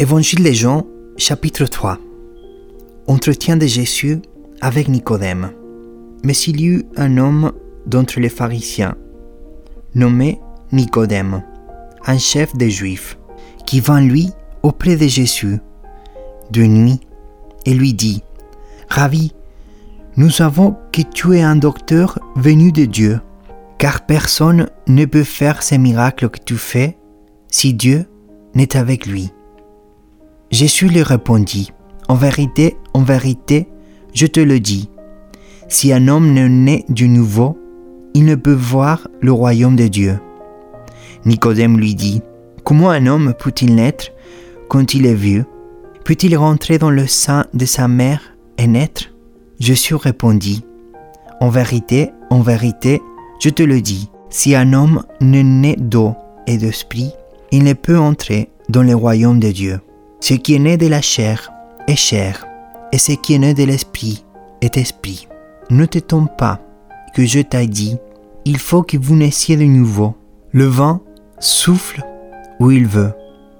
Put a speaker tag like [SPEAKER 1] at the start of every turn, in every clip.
[SPEAKER 1] Évangile de Jean, chapitre 3 Entretien de Jésus avec Nicodème. Mais il y eut un homme d'entre les pharisiens, nommé Nicodème, un chef des Juifs, qui vint lui auprès de Jésus de nuit et lui dit Rabbi, nous savons que tu es un docteur venu de Dieu, car personne ne peut faire ces miracles que tu fais si Dieu n'est avec lui. Jésus lui répondit, En vérité, en vérité, je te le dis, si un homme ne naît du nouveau, il ne peut voir le royaume de Dieu. Nicodème lui dit, Comment un homme peut-il naître quand il est vieux? Peut-il rentrer dans le sein de sa mère et naître? Jésus répondit, En vérité, en vérité, je te le dis, si un homme ne naît d'eau et d'esprit, il ne peut entrer dans le royaume de Dieu. Ce qui est né de la chair est chair, et ce qui est né de l'esprit est esprit. Ne t'étonne pas que je t'ai dit, il faut que vous naissiez de nouveau. Le vent souffle où il veut,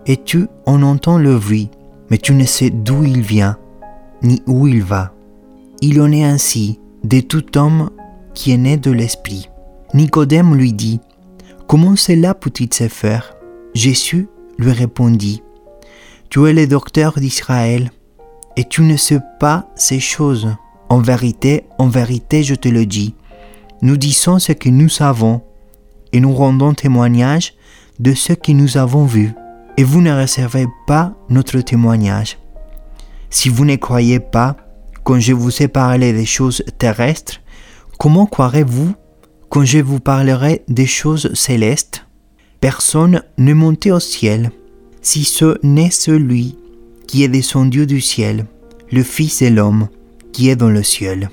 [SPEAKER 1] et tu en entends le bruit, mais tu ne sais d'où il vient, ni où il va. Il en est ainsi de tout homme qui est né de l'esprit. Nicodème lui dit, Comment cela peut-il se faire? Jésus lui répondit, tu es le docteur d'Israël, et tu ne sais pas ces choses. En vérité, en vérité, je te le dis, nous disons ce que nous savons, et nous rendons témoignage de ce que nous avons vu, et vous ne recevez pas notre témoignage. Si vous ne croyez pas, quand je vous ai parlé des choses terrestres, comment croirez-vous quand je vous parlerai des choses célestes? Personne ne montait au ciel si ce n'est celui qui est descendu du ciel, le Fils de l'homme qui est dans le ciel.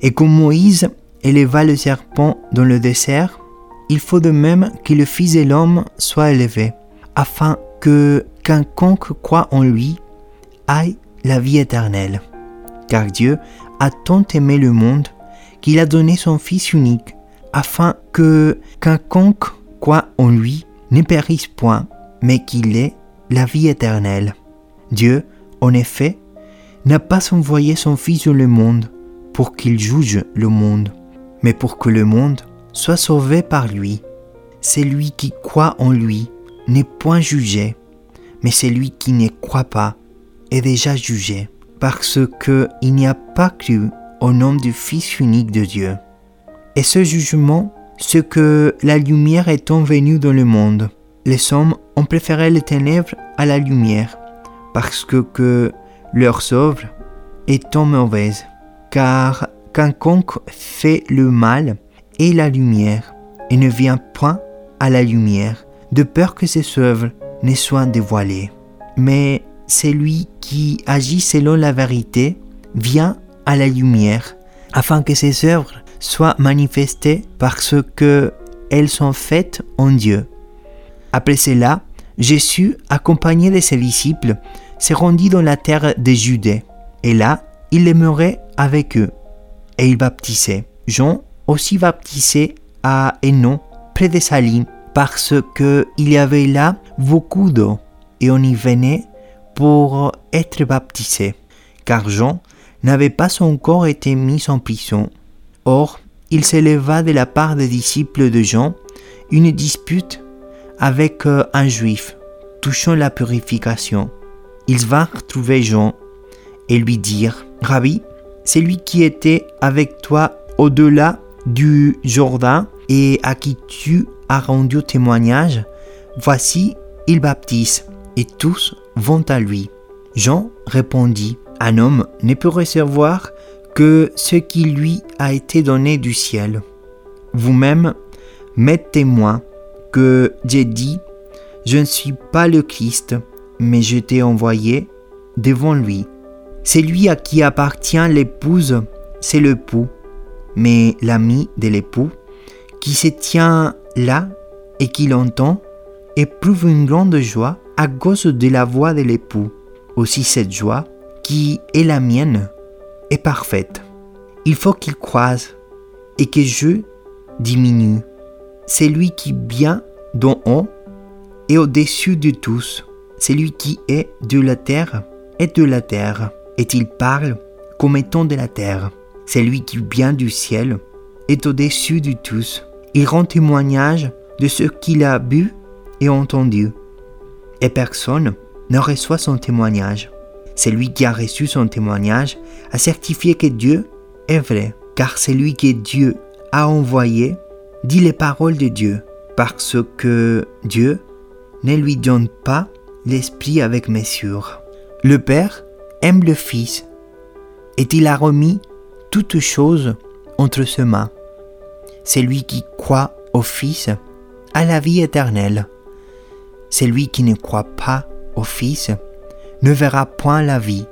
[SPEAKER 1] Et comme Moïse éleva le serpent dans le désert, il faut de même que le Fils de l'homme soit élevé, afin que quiconque croit en lui aille la vie éternelle. Car Dieu a tant aimé le monde qu'il a donné son Fils unique, afin que quiconque croit en lui ne périsse point, mais qu'il ait la vie éternelle. Dieu, en effet, n'a pas envoyé son Fils dans le monde pour qu'il juge le monde, mais pour que le monde soit sauvé par lui. C'est lui qui croit en lui n'est point jugé, mais c'est lui qui ne croit pas est déjà jugé, parce que il n'y a pas cru au nom du Fils unique de Dieu. Et ce jugement, c'est que la lumière étant venue dans le monde, les hommes ont préféré les ténèbres à la lumière, parce que, leurs œuvres étant mauvaises. Car quiconque fait le mal est la lumière, et ne vient point à la lumière, de peur que ses œuvres ne soient dévoilées. Mais celui qui agit selon la vérité vient à la lumière, afin que ses œuvres soient manifestées parce que elles sont faites en Dieu. Après cela, Jésus, accompagné de ses disciples, se rendit dans la terre des Judées, et là, il demeurait avec eux, et il baptisait. Jean aussi baptisait à Hénon, près de Salim, parce qu'il y avait là beaucoup d'eau, et on y venait pour être baptisé, car Jean n'avait pas encore été mis en prison. Or, il s'éleva de la part des disciples de Jean une dispute avec euh, un juif touchant la purification. Ils vinrent trouver Jean et lui dirent, Rabbi, c'est lui qui était avec toi au-delà du Jourdain et à qui tu as rendu témoignage, voici, il baptise, et tous vont à lui. Jean répondit, Un homme ne peut recevoir que ce qui lui a été donné du ciel. Vous-même m'êtes témoin que j'ai dit, je ne suis pas le Christ, mais je t'ai envoyé devant lui. C'est lui à qui appartient l'épouse, c'est l'époux, mais l'ami de l'époux, qui se tient là et qui l'entend, éprouve une grande joie à cause de la voix de l'époux. Aussi cette joie, qui est la mienne, est parfaite. Il faut qu'il croise et que je diminue c'est lui qui bien, dont on, est au-dessus de tous. celui qui est de la terre est de la terre, et il parle comme étant de la terre. Celui qui vient du ciel est au-dessus de tous. Il rend témoignage de ce qu'il a bu et entendu, et personne ne reçoit son témoignage. Celui qui a reçu son témoignage a certifié que Dieu est vrai, car celui que Dieu a envoyé dit les paroles de Dieu, parce que Dieu ne lui donne pas l'Esprit avec mesure. Le Père aime le Fils, et il a remis toutes choses entre ses mains. Celui qui croit au Fils a la vie éternelle. Celui qui ne croit pas au Fils ne verra point la vie,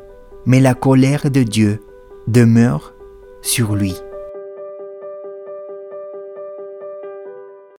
[SPEAKER 1] mais la colère de Dieu demeure sur lui.